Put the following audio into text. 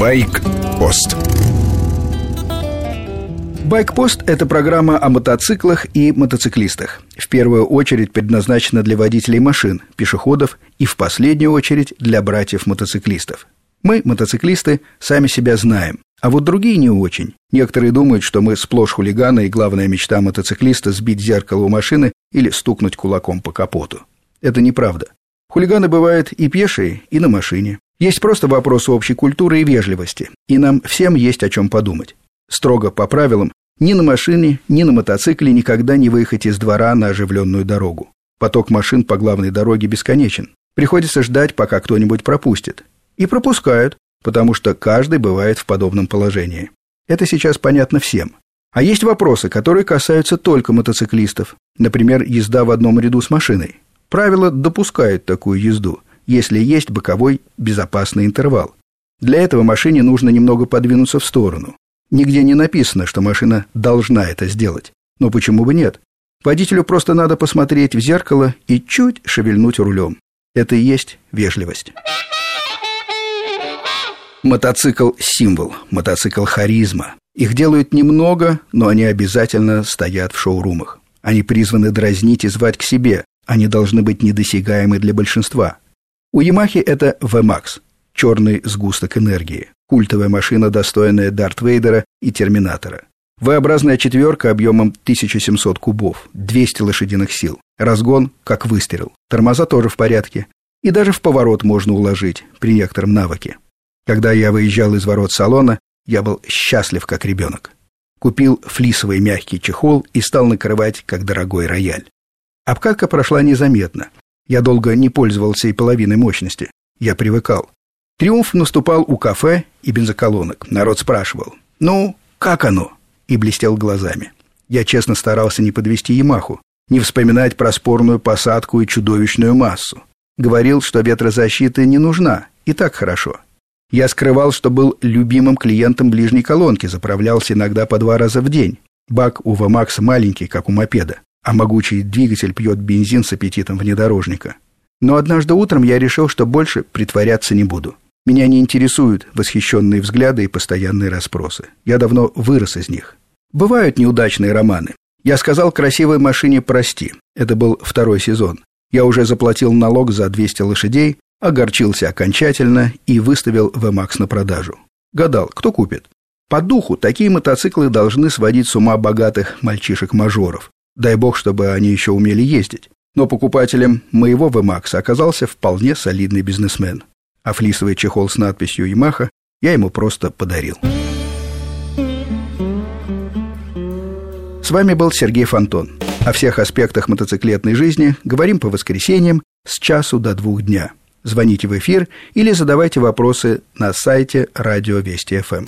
Байк-пост Байкпост – это программа о мотоциклах и мотоциклистах. В первую очередь предназначена для водителей машин, пешеходов и в последнюю очередь для братьев-мотоциклистов. Мы, мотоциклисты, сами себя знаем, а вот другие не очень. Некоторые думают, что мы сплошь хулиганы, и главная мечта мотоциклиста – сбить зеркало у машины или стукнуть кулаком по капоту. Это неправда. Хулиганы бывают и пешие, и на машине. Есть просто вопросы общей культуры и вежливости, и нам всем есть о чем подумать. Строго по правилам, ни на машине, ни на мотоцикле никогда не выехать из двора на оживленную дорогу. Поток машин по главной дороге бесконечен. Приходится ждать, пока кто-нибудь пропустит. И пропускают, потому что каждый бывает в подобном положении. Это сейчас понятно всем. А есть вопросы, которые касаются только мотоциклистов. Например, езда в одном ряду с машиной. Правила допускают такую езду, если есть боковой безопасный интервал. Для этого машине нужно немного подвинуться в сторону. Нигде не написано, что машина должна это сделать. Но почему бы нет? Водителю просто надо посмотреть в зеркало и чуть шевельнуть рулем. Это и есть вежливость. Мотоцикл – символ, мотоцикл – харизма. Их делают немного, но они обязательно стоят в шоурумах. Они призваны дразнить и звать к себе. Они должны быть недосягаемы для большинства. У Ямахи это VMAX – черный сгусток энергии. Культовая машина, достойная Дарт Вейдера и Терминатора. V-образная четверка объемом 1700 кубов, 200 лошадиных сил. Разгон как выстрел. Тормоза тоже в порядке. И даже в поворот можно уложить при некотором навыке. Когда я выезжал из ворот салона, я был счастлив как ребенок. Купил флисовый мягкий чехол и стал накрывать как дорогой рояль. Обкатка прошла незаметно. Я долго не пользовался и половиной мощности. Я привыкал. Триумф наступал у кафе и бензоколонок. Народ спрашивал «Ну, как оно?» и блестел глазами. Я честно старался не подвести Ямаху, не вспоминать про спорную посадку и чудовищную массу. Говорил, что ветрозащита не нужна, и так хорошо. Я скрывал, что был любимым клиентом ближней колонки, заправлялся иногда по два раза в день. Бак у Вамакса маленький, как у мопеда, а могучий двигатель пьет бензин с аппетитом внедорожника. Но однажды утром я решил, что больше притворяться не буду. Меня не интересуют восхищенные взгляды и постоянные расспросы. Я давно вырос из них. Бывают неудачные романы. Я сказал красивой машине «прости». Это был второй сезон. Я уже заплатил налог за 200 лошадей, огорчился окончательно и выставил VMAX на продажу. Гадал, кто купит. По духу такие мотоциклы должны сводить с ума богатых мальчишек-мажоров. Дай бог, чтобы они еще умели ездить. Но покупателем моего VMAX оказался вполне солидный бизнесмен а флисовый чехол с надписью «Ямаха» я ему просто подарил. С вами был Сергей Фонтон. О всех аспектах мотоциклетной жизни говорим по воскресеньям с часу до двух дня. Звоните в эфир или задавайте вопросы на сайте Радио Вести ФМ.